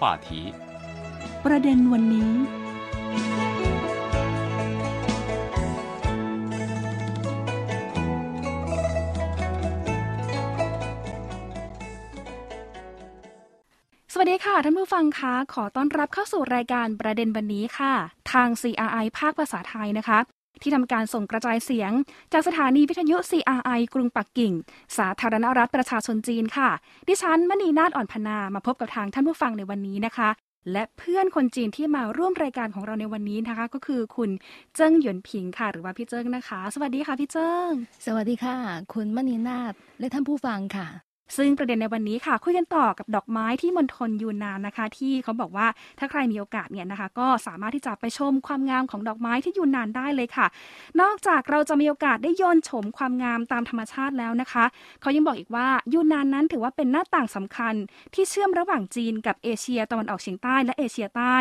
话题ประเด็นวันนี้ สวัสดีค่ะ ท่านผู้ฟังคะ ขอต้อนรับเข้าสู่รายการประเด็นวันนี้ค่ะ ทาง CRI ภาคภาษาไทยนะคะ ที่ทำการส่งกระจายเสียง จากสถานีวิทยุ CRI กรุงปักกิ่ง สาธารณรัฐประชาชนจีนค่ะ ดิฉันมณีนาฏอ่อนพนา มาพบกับทางท่านผู้ฟังในวันนี้นะคะ และเพื่อนคนจีนที่มาร่วมรายการของเราในวันนี้นะคะ ก็คือคุณเจิ้งหยวนผิงค่ะ หรือว่าพี่เจิ้งนะคะ สวัสดีค่ะพี่เจิ้ง สวัสดีค่ะ คุณมณีนาฏและท่านผู้ฟังค่ะ ซึ่งประเด็นในวันนี้ค่ะ คุยกันต่อกับดอกไม้ที่มณฑลยูนนานนะคะ ที่เขาบอกว่าถ้าใครมีโอกาสเนี่ยนะคะ ก็สามารถที่จะไปชมความงามของดอกไม้ที่ยูนนานได้เลยค่ะ นอกจากเราจะมีโอกาสได้โยนชมความงามตามธรรมชาติแล้วนะคะเขายังบอกอีกว่ายูนนานนั้นถือว่าเป็นหน้าต่างสำคัญที่เชื่อมระหว่างจีนกับเอเชียตะวันออกเฉียงใต้และเอเชียใต้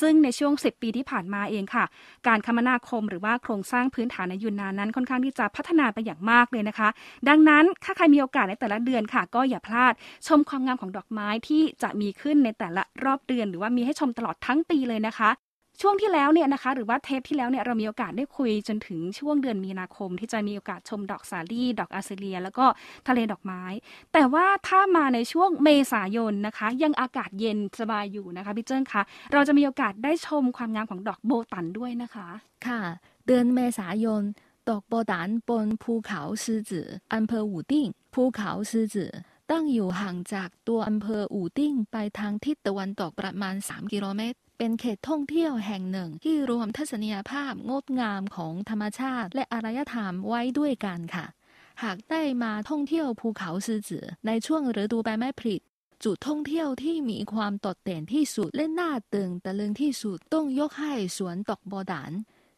ซึ่งในช่วง 10 ปีที่ผ่านมาเองค่ะ การคมนาคมหรือว่าโครงสร้างพื้นฐานในยูนนานนั้นค่อนข้างที่จะพัฒนาไปอย่างมากเลยนะคะ ดังนั้นถ้าใครมีโอกาสในแต่ละเดือนค่ะก็อย่าพลาดชมความงามของดอกไม้ที่จะมีขึ้นในแต่ละรอบเดือน หรือว่ามีให้ชมตลอดทั้งปีเลยนะคะช่วงที่แล้วเนี่ยนะคะหรือว่าเทปที่แล้วเนี่ยเรามีโอกาสได้คุยจนถึงช่วงเดือนมีนาคม ที่จะมีโอกาสชมดอกสาลี่ ดอกอาเซเลีย แล้วก็ทะเลดอกไม้ แต่ว่าถ้ามาในช่วงเมษายนนะคะ ยังอากาศเย็นสบายอยู่นะคะพี่เจิ้งคะเราจะมีโอกาสได้ชมความงามของดอกโบตันด้วยนะคะ ค่ะ เดือนเมษายน ตกบนดันบนภูเขาสือจืออำเภออู่ติ่งภูเขาสือจือตั้งอยู่ห่างจากตัวอำเภออู่ติ่งไปทางทิศตะวันตกประมาณ 3 กิโลเมตร เป็นเขตท่องเที่ยวแห่งหนึ่งที่รวมทัศนียภาพงดงามของธรรมชาติ และอารยธรรมไว้ด้วยกันค่ะ หากได้มาท่องเที่ยวภูเขาสือจือในช่วงฤดูใบไม้ผลิจุดท่องเที่ยวที่มีความโดดเด่นที่สุดและน่าตื่นตะลึงที่สุดต้องยกให้สวนตอกบอดาน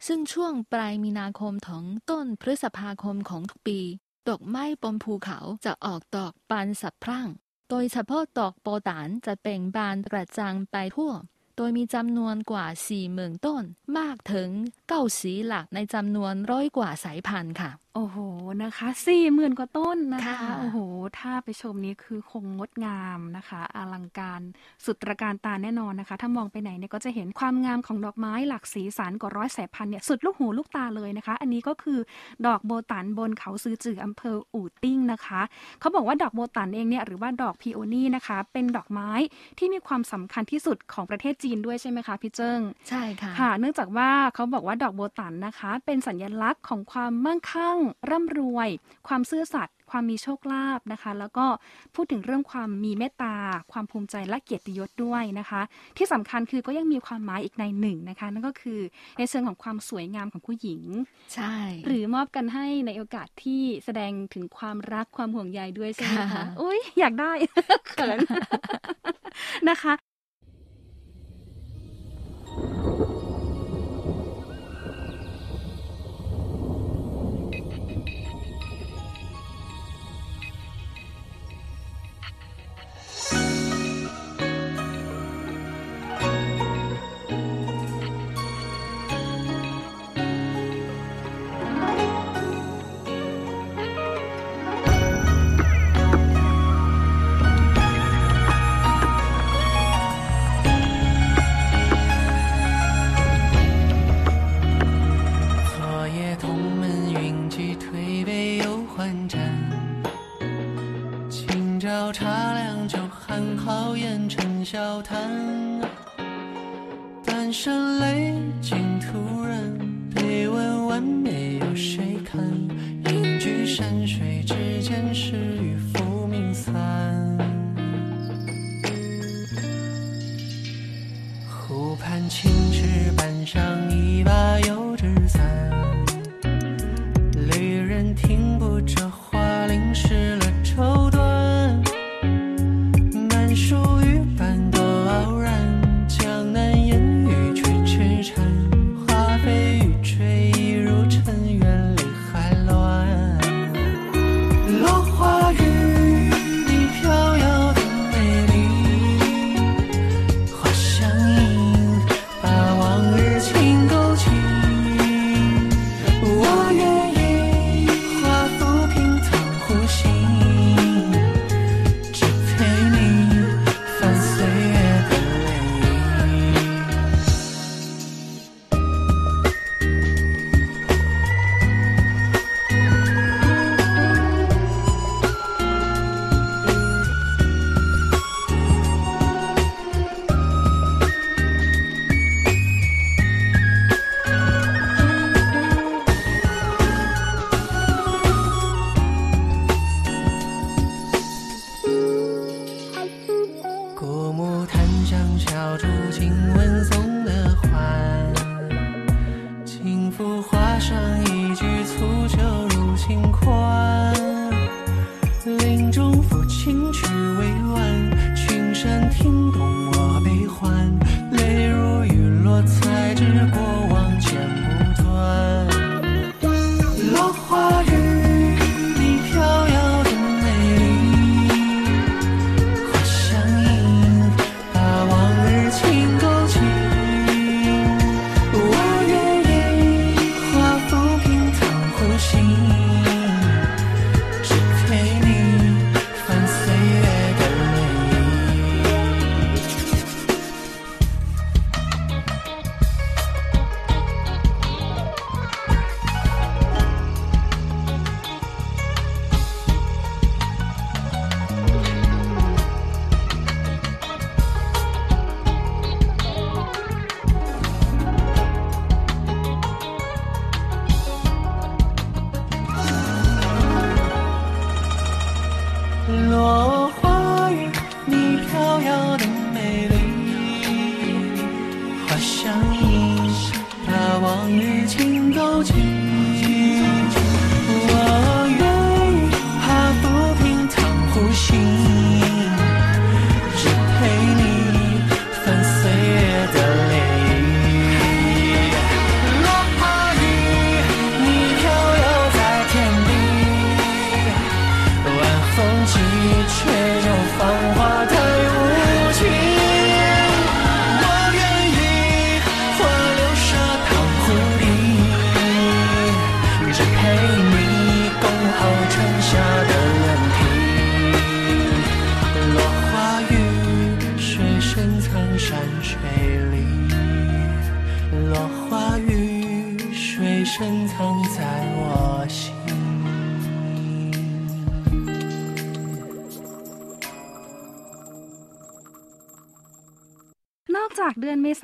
ซึ่งช่วงปลายมีนาคมถึงต้นพฤษภาคมของทุกปีดอกไม้บนภูเขาจะออกดอกบานสับพรั่ง โดยเฉพาะดอกโปตานจะเป่งบานกระจ่างไปทั่ว โดยมีจำนวนกว่า40,000ต้น มากถึงเก้าสีหลักในจำนวนร้อยกว่าสายพันธุ์ค่ะ โอ้โหนะคะสี่หมื่นกว่าต้นนะคะค่ะโอ้โหถ้าไปชมนี้คือคงงดงามนะคะ อลังการสุดตระการตาแน่นอนนะคะ ถ้ามองไปไหนเนี่ยก็จะเห็นความงามของดอกไม้หลากสีสันกว่าร้อยสายพันธุ์เนี่ยสุดลูกหูลูกตาเลยนะคะ อันนี้ก็คือดอกโบตันบนเขาซือจืออำเภออู่ติ้งนะคะ เขาบอกว่าดอกโบตันเองเนี่ยหรือว่าดอกพีโอนี่นะคะ เป็นดอกไม้ที่มีความสำคัญที่สุดของประเทศจีนด้วยใช่ไหมคะพี่เจิ้ง ใช่ค่ะ ค่ะ เนื่องจากว่าเขาบอกว่าดอกโบตันนะคะ เป็นสัญลักษณ์ของความมั่งคั่งร่ำรวย ความซื่อสัตย์ความมีโชคลาภนะคะ แล้วก็พูดถึงเรื่องความมีเมตตา ความภูมิใจและเกียรติยศด้วยนะคะ ที่สำคัญคือก็ยังมีความหมายอีกในหนึ่งนะคะ นั่นก็คือในเชิงของความสวยงามของผู้หญิง ใช่ หรือมอบกันให้ในโอกาสที่แสดงถึงความรักความห่วงใยด้วยใช่ไหมคะค่ะอุ้ยอยากได้เขินนะคะ 笑谈。半生泪尽徒然，悲问晚梅有谁看？隐居山水之间，是与浮名散。湖畔青石板上一把油纸伞，只过。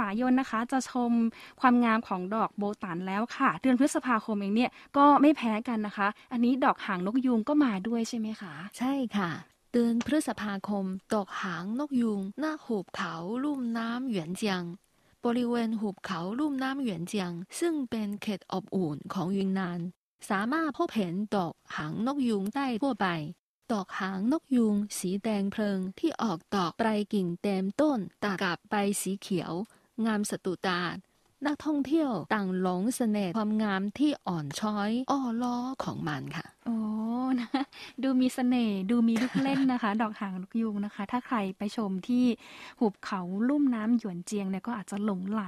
ายนนะคะ จะชมความงามของดอกโบตันแล้วค่ะ เดือนพฤษภาคมเองเนี่ยก็ไม่แพ้กันนะคะ อันนี้ดอกหางนกยูงก็มาด้วยใช่ไหมคะ ใช่ค่ะเดือนพฤษภาคม ดอกหางนกยูงหน้าหุบเขาลุ่มน้ำหยวนเจียง บริเวณหุบเขาลุ่มน้ำหยวนเจียง ซึ่งเป็นเขตอบอุ่นของยุนนาน สามารถพบเห็นดอกหางนกยูงได้ทั่วไป ดอกหางนกยูงสีแดงเพลิงที่ออกดอกปลายกิ่งเต็มต้นตัดกับใบสีเขียว งามสะดุดตานักท่องเที่ยวต่างหลงเสน่ห์ความงามที่อ่อนช้อย อ้อล้อของมันค่ะ โอ้นะดูมีเสน่ห์ดูมีลูกเล่นนะคะ ดอกหางนกยูงนะคะ ถ้าใครไปชมที่หุบเขาลุ่มน้ำหยวนเจียงเนี่ยก็อาจจะหลงไหล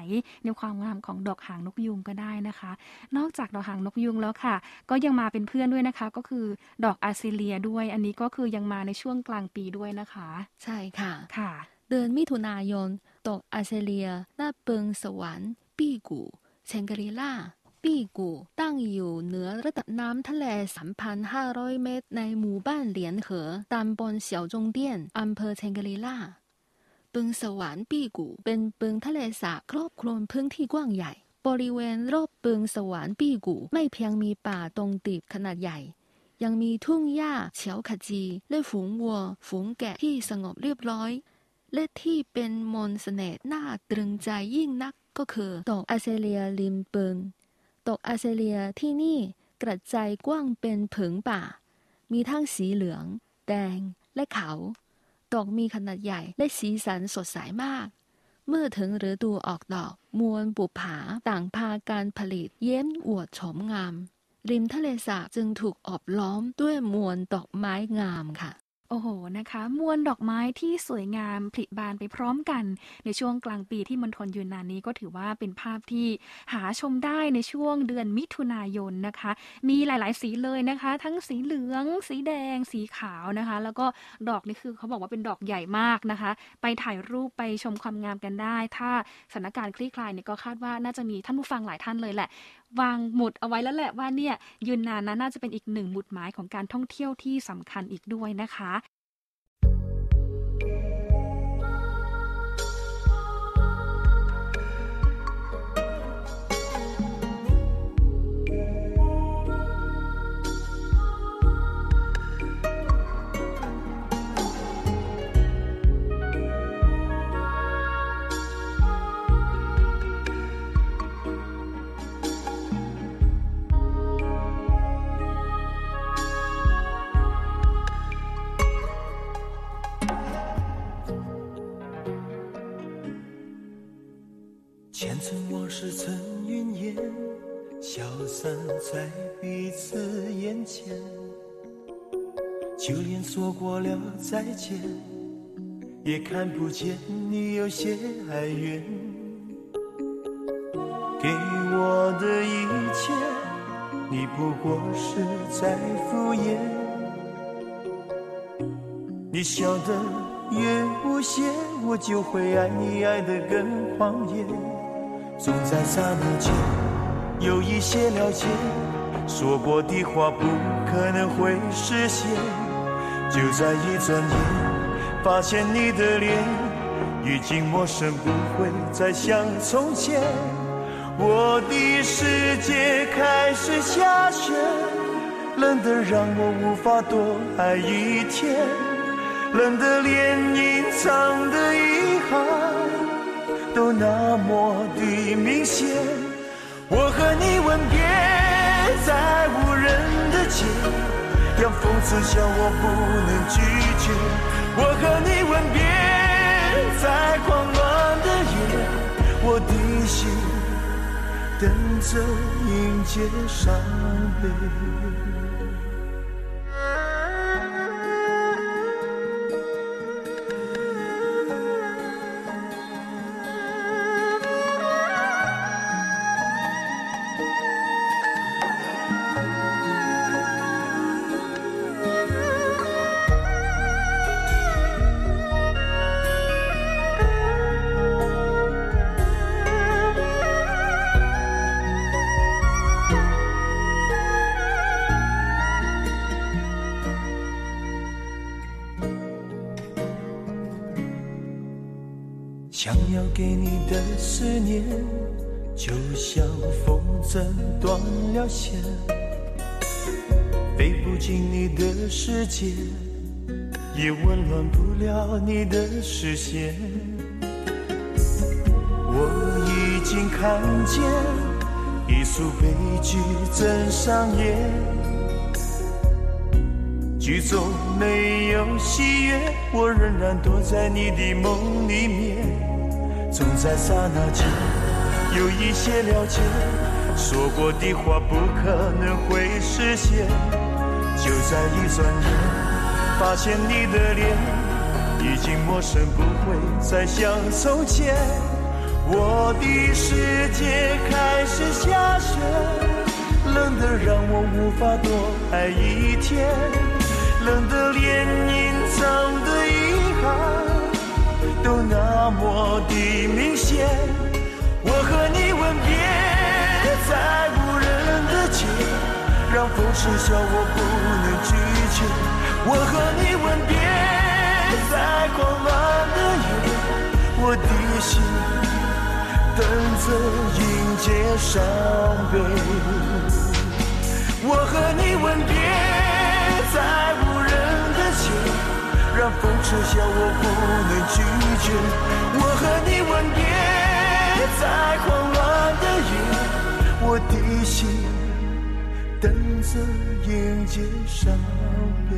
ในความงามของดอกหางนกยูงก็ได้นะคะ นอกจากดอกหางนกยูงแล้วค่ะ ก็ยังมาเป็นเพื่อนด้วยนะคะ ก็คือดอกอาซิเลียด้วย อันนี้ก็คือยังมาในช่วงกลางปีด้วยนะคะ ใช่ค่ะค่ะ เดือนมิถุนายน ตกอาเซเลียนาเปิงสวรรค์ปีกูเชงกรีล่าปีกูตั้งอยู่เหนือระดับน้ำทะเล 3,500 เมตร ในหมู่บ้านเหลียนเหอตำบลเสี่ยวจงเตี้ยนอำเภอเชงกรีล่าเปิงสวรรค์ปีกูเป็นเปิงทะเลสาบครอบคลุมพื้นที่กว้างใหญ่ บริเวณรอบเปิงสวรรค์ปีกูไม่เพียงมีป่าตรงตีบขนาดใหญ่ ยังมีทุ่งหญ้าเฉียวขจีและฝูงวัว ฝูงแกะที่สงบเรียบร้อย และที่เป็นมนต์เสน่ห์น่าตรึงใจยิ่งนักก็คือดอกอาเซเลียริมเปิงดอกอาเซเลียที่นี่กระจายกว้างเป็นผืนป่า มีทั้งสีเหลือง แดงและขาวดอกมีขนาดใหญ่และสีสันสดใสมาก เมื่อถึงฤดูออกดอก มวลบุปผาต่างพาการผลิตเย้มอวดโฉมงาม ริมทะเลสาบจึงถูกอบล้อมด้วยมวลดอกไม้งามค่ะ โอ้โห นะคะ มวลดอกไม้ที่สวยงามผลิบานไปพร้อมกัน ในช่วงกลางปีที่มณฑลยูนนานนี้ก็ถือว่าเป็นภาพที่หาชมได้ในช่วงเดือนมิถุนายนนะคะ มีหลาย ๆ สีเลยนะคะ ทั้งสีเหลือง สีแดง สีขาวนะคะ แล้วก็ดอกนี่คือเขาบอกว่าเป็นดอกใหญ่มากนะคะ ไปถ่ายรูปไปชมความงามกันได้ ถ้าสถานการณ์คลี่คลายเนี่ยก็คาดว่าน่าจะมีท่านผู้ฟังหลายท่านเลยแหละ วางหมุดเอาไว้แล้วแหละว่าเนี่ยยืนนานนะน่าจะเป็นอีกหนึ่งหมุดหมายของการท่องเที่ยวที่สำคัญอีกด้วยนะคะ 再见，也看不见你有些哀怨。给我的一切，你不过是在敷衍。你笑得越无邪，我就会爱你爱得更狂野。总在刹那间有一些了解，说过的话不可能会实现。就在一转眼，发现你的脸已经陌生，不会再像从前。我的世界开始下雪，冷得让我无法多爱一天。冷得连隐藏的遗憾都那么的明显。我和你吻别在无人的街，让风刺笑我不能拒绝。我和你吻别在狂乱的夜，我的心等着迎接伤悲。想要给你的思念，就像风筝断了线，飞不进你的世界，也温暖不了你的视线。我已经看见一出悲剧正上演，剧中没有喜悦，我仍然躲在你的梦里面。总在刹那间有一些了解，说过的话不可能会实现。就在一转眼，发现你的脸已经陌生，不会再像从前。我的世界开始下雪，冷得让我无法多爱一天，冷得连隐藏的遗憾。都那么的明显，我和你吻别在无人的街，让风痴笑我不能拒绝。我和你吻别在狂乱的夜，我的心等着迎接伤悲。我和你吻别让风痴笑我不能拒绝，我和你吻别在狂乱的夜，我的心等着迎接伤悲。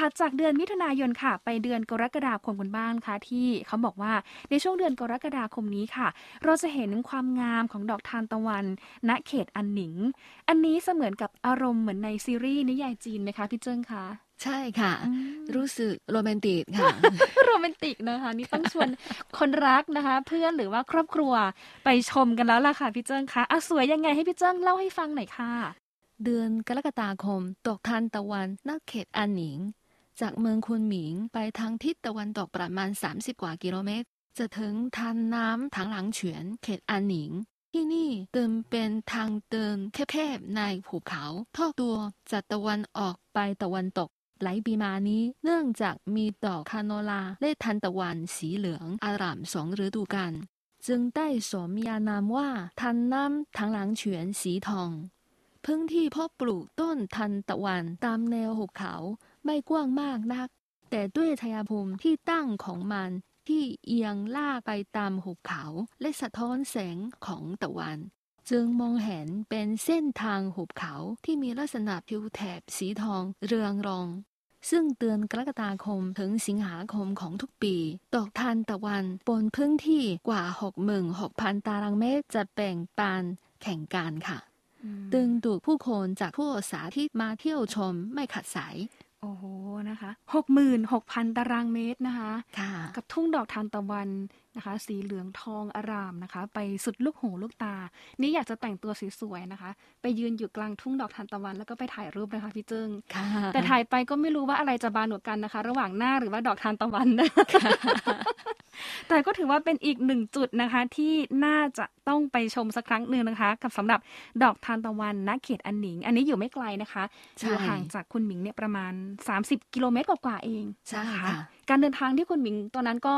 ถัดจากเดือนมิถุนายนค่ะ ไปเดือนกรกฎาคมกันบ้างค่ะที่เขาบอกว่าในช่วงเดือนกรกฎาคมนี้ค่ะ เราจะเห็นความงามของดอกทานตะวัน ณเขตอันหนิง อันนี้เสมือนกับอารมณ์เหมือนในซีรีส์นิยายจีนไหมคะพี่เจิ้งคะใช่ค่ะอืมรู้สึกโรแมนติกค่ะ โรแมนติกนะคะ นี่ต้องชวนคนรักนะคะ เพื่อนหรือว่าครอบครัวไปชมกันแล้วล่ะค่ะพี่เจิ้งคะอะสวยยังไงให้พี่เจิ้งเล่าให้ฟังหน่อยค่ะเดือนกรกฎาคมตกทานตะวันนอกเขตอันหนิง จากเมืองคุนหมิงไปทางทิศตะวันตกประมาณ 30 กว่ากิโลเมตร จะถึงทานน้ำถังหลังเฉียนเขตอันหนิง ที่นี่เดินเป็นทางเดินแคบๆในภูเขาทอดตัวจากตะวันออกไปตะวันตกหลายปีมานี้เนื่องจากมีดอกคาโนลาและทันตะวันสีเหลืองอารามสองฤดูกาลจึงได้สมญานามว่าทันน้ำถังหลังเฉียนสีทอง พื้นที่พาะปลูกต้นทันตะวันตามแนวหุบเขา ไม่กว้างมากนัก แต่ด้วยชายภูมิที่ตั้งของมันที่เอียงล่ากไปตามหุบเขาและสะท้อนแสงของตะวัน จึงมองเห็นเป็นเส้นทางหุบเขาที่มีลักษณะผิวแถบสีทองเรืองรอง ซึ่งเดือนกรกฎาคมถึงสิงหาคมของทุกปีดอกทานตะวันบนพื้นที่กว่า 66,000 ตารางเมตรจะแบ่งปันแข่งกันค่ะดึงดูดผู้คนจากทั่วสาทิตมาเที่ยวชมไม่ขัดสาย โอ้โหนะคะหกหมื่นหกพันตารางเมตรนะคะ ค่ะ กับทุ่งดอกทานตะวันนะคะ สีเหลืองทองอารามนะคะ ไปสุดลูกหูลูกตา นี่อยากจะแต่งตัวสวยๆนะคะ ไปยืนอยู่กลางทุ่งดอกทานตะวัน แล้วก็ไปถ่ายรูปนะคะพี่จึงค่ะ แต่ถ่ายไปก็ไม่รู้ว่าอะไรจะบานกว่ากันนะคะ ระหว่างหน้าหรือว่าดอกทานตะวันนะ แต่ก็ถือว่าเป็นอีกหนึ่งจุดนะคะ ที่น่าจะต้องไปชมสักครั้งหนึ่งนะคะ กับสำหรับดอกทานตะวันณเขตอันหนิง อันนี้อยู่ไม่ไกลนะคะอใช่ยู่ห่างจากคุณหมิงเนี่ยประมาณ 30 กิโลเมตรกว่าๆเองใช่นค่ะการเดินทางที่คุณหมิงตอนนั้นก็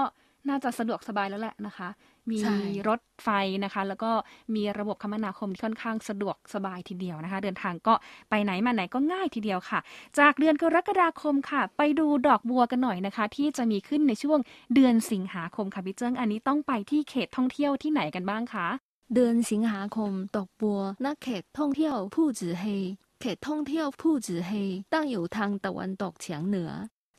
น่าจะสะดวกสบายแล้วแหละนะคะ มีใช่รถไฟนะคะ แล้วก็มีระบบคมนาคมที่ค่อนข้างสะดวกสบายทีเดียวนะคะ เดินทางก็ไปไหนมาไหนก็ง่ายทีเดียวค่ะ จากเดือนกรกฎาคมค่ะ ไปดูดอกบัวกันหน่อยนะคะ ที่จะมีขึ้นในช่วงเดือนสิงหาคมค่ะพี่เจิ้งอันนี้ต้องไปที่เขตท่องเที่ยวที่ไหนกันบ้างคะเดือนสิงหาคมดอกบัวณเขตท่องเที่ยวผู้จือเฮเขตท่องเที่ยวผู้จือเฮตั้งอยู่ทางตะวันตกเฉียงเหนือ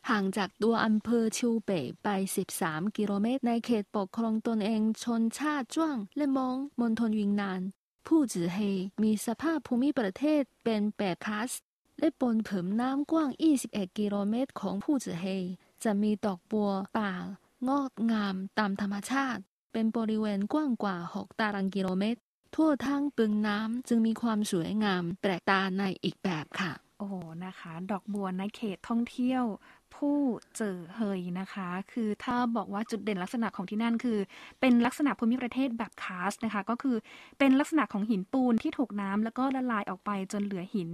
ห่างจากตัวอำเภอชิวเป่ยไป 13 กิโลเมตรในเขตปกครองตนเองชนชาติจ้วง และมงมณฑลวิงนานผู้จือเฮมีสภาพภูมิประเทศเป็นแปดคลาสและบนผืนน้ำกว้าง 21 กิโลเมตรของผู้จือเฮจะมีดอกบัวป่างอกงามตามธรรมชาติ เป็นบริเวณกว้างกว่า 6 ตารางกิโลเมตร ทั่วทั้งบึงน้ำจึงมีความสวยงามแปลกตาในอีกแบบค่ะ โอ้โหนะคะ ดอกบัวในเขตท่องเที่ยว ผู้เจอเฮยนะคะ คือถ้าบอกว่าจุดเด่นลักษณะของที่นั่นคือ เป็นลักษณะภูมิประเทศแบบคาสต์นะคะ ก็คือเป็นลักษณะของหินปูนที่ถูกน้ำแล้วก็ละลายออกไปจนเหลือหิน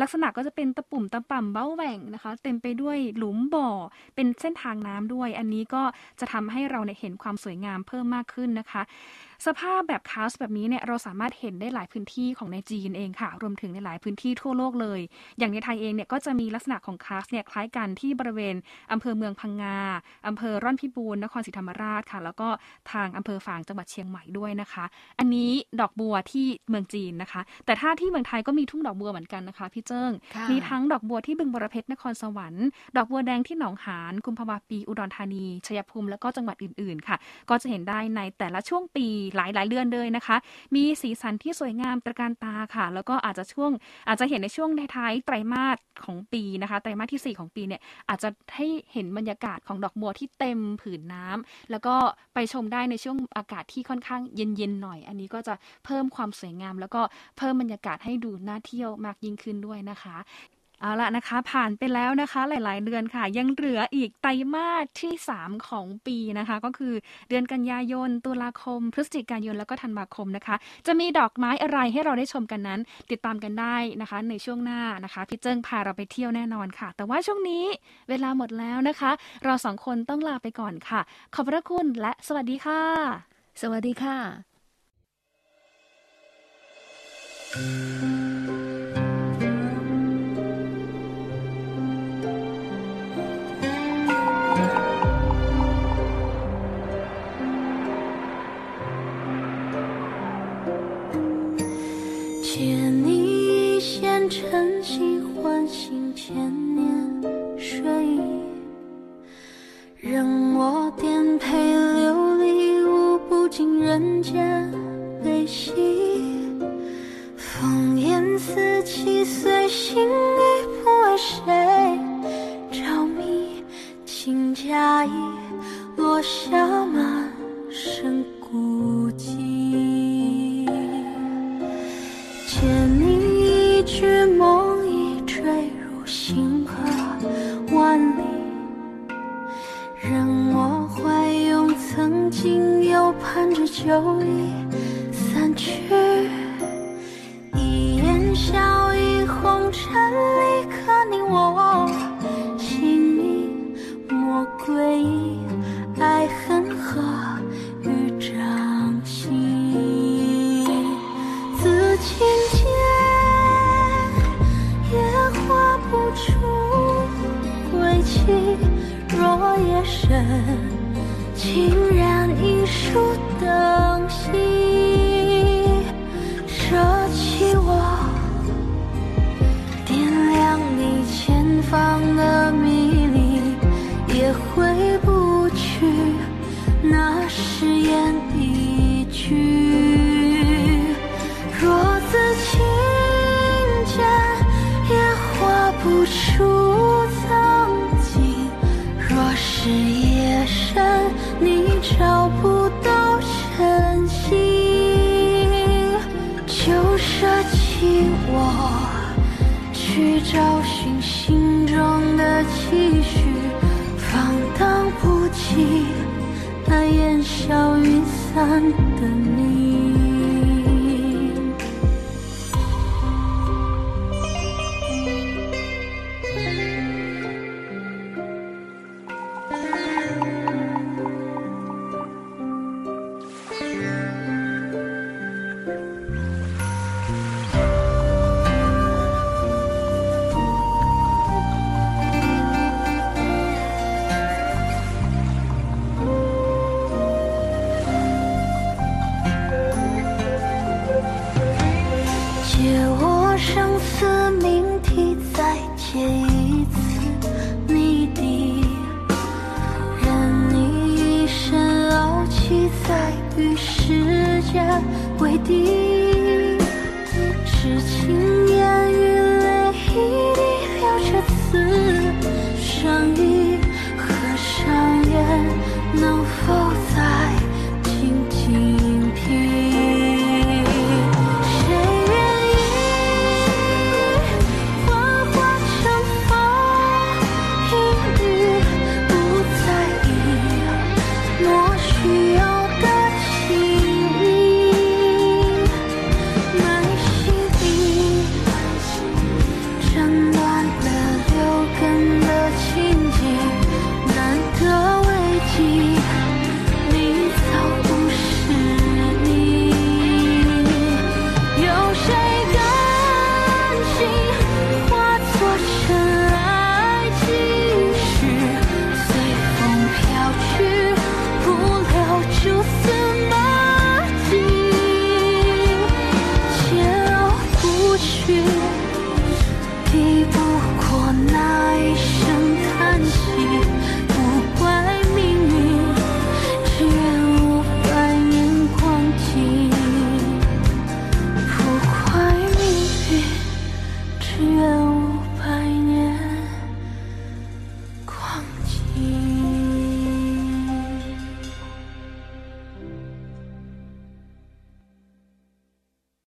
ลักษณะก็จะเป็นตะปุ่มตะป่ำเบ้าแหว่งนะคะ เต็มไปด้วยหลุมบ่อ เป็นเส้นทางน้ำด้วย อันนี้ก็จะทำให้เราเเห็นความสวยงามเพิ่มมากขึ้นนะคะ สภาพแบบคาสต์แบบนี้เนี่ยเราสามารถเห็นได้หลายพื้นที่ของในจีนเองค่ะ รวมถึงในหลายพื้นที่ทั่วโลกเลย อย่างในไทยเองเนี่ยก็จะมีลักษณะของคาสต์เนี่ยคล้ายกันที่บริเวณอำเภอเมืองพังงาอำเภอร่อนพิบูลนครศรีธรรมราชค่ะ แล้วก็ทางอำเภอฝางจังหวัดเชียงใหม่ด้วยนะคะ อันนี้ดอกบัวที่เมืองจีนนะคะ แต่ถ้าที่เมืองไทยก็มีทุ่งดอกบัวเหมือนกันนะคะพี่เจิ้งค่ะมีทั้งดอกบัวที่บึงบรเพชรนครสวรรค์ดอกบัวแดงที่หนองหานกุมภาวาปีอุดรธานีชัยภูมิแล้วก็จังหวัดอื่นๆค่ะ ก็จะเห็นได้ในแต่ละช่วงปีหลายๆเดือนเลยนะคะ มีสีสันที่สวยงามตระการตาค่ะ แล้วก็อาจจะช่วงอาจจะเห็นในช่วงท้ายไตรมาสของปีนะคะ ไตรมาสที่ 4 ของปีเนี่ยอาจจะให้เห็นบรรยากาศของดอกบัวที่เต็มผืนน้ำแล้วก็ไปชมได้ในช่วงอากาศที่ค่อนข้างเย็นๆหน่อย อันนี้ก็จะเพิ่มความสวยงาม แล้วก็เพิ่มบรรยากาศให้ดูน่าเที่ยวมากยิ่งขึ้นด้วยนะคะ เอาละนะคะ ผ่านไปแล้วนะคะหลาย ๆ เดือนค่ะ ยังเหลืออีกไตรมาสที่ 3 ของปีนะคะ ก็คือเดือนกันยายน ตุลาคม พฤศจิกายนแล้วก็ธันวาคมนะคะ จะมีดอกไม้อะไรให้เราได้ชมกันนั้น ติดตามกันได้นะคะ ในช่วงหน้านะคะ พี่เจิ้งพาเราไปเที่ยวแน่นอนค่ะ แต่ว่าช่วงนี้เวลาหมดแล้วนะคะ เราสองคนต้องลาไปก่อนค่ะ ขอบพระคุณและสวัสดีค่ะ สวัสดีค่ะ 千年睡意。任我颠沛流离，无不尽人间悲喜。烽烟四起，随心意，不为谁着迷。情假意，落下满身的你。为敌是情言语泪一滴流着此生意合上眼能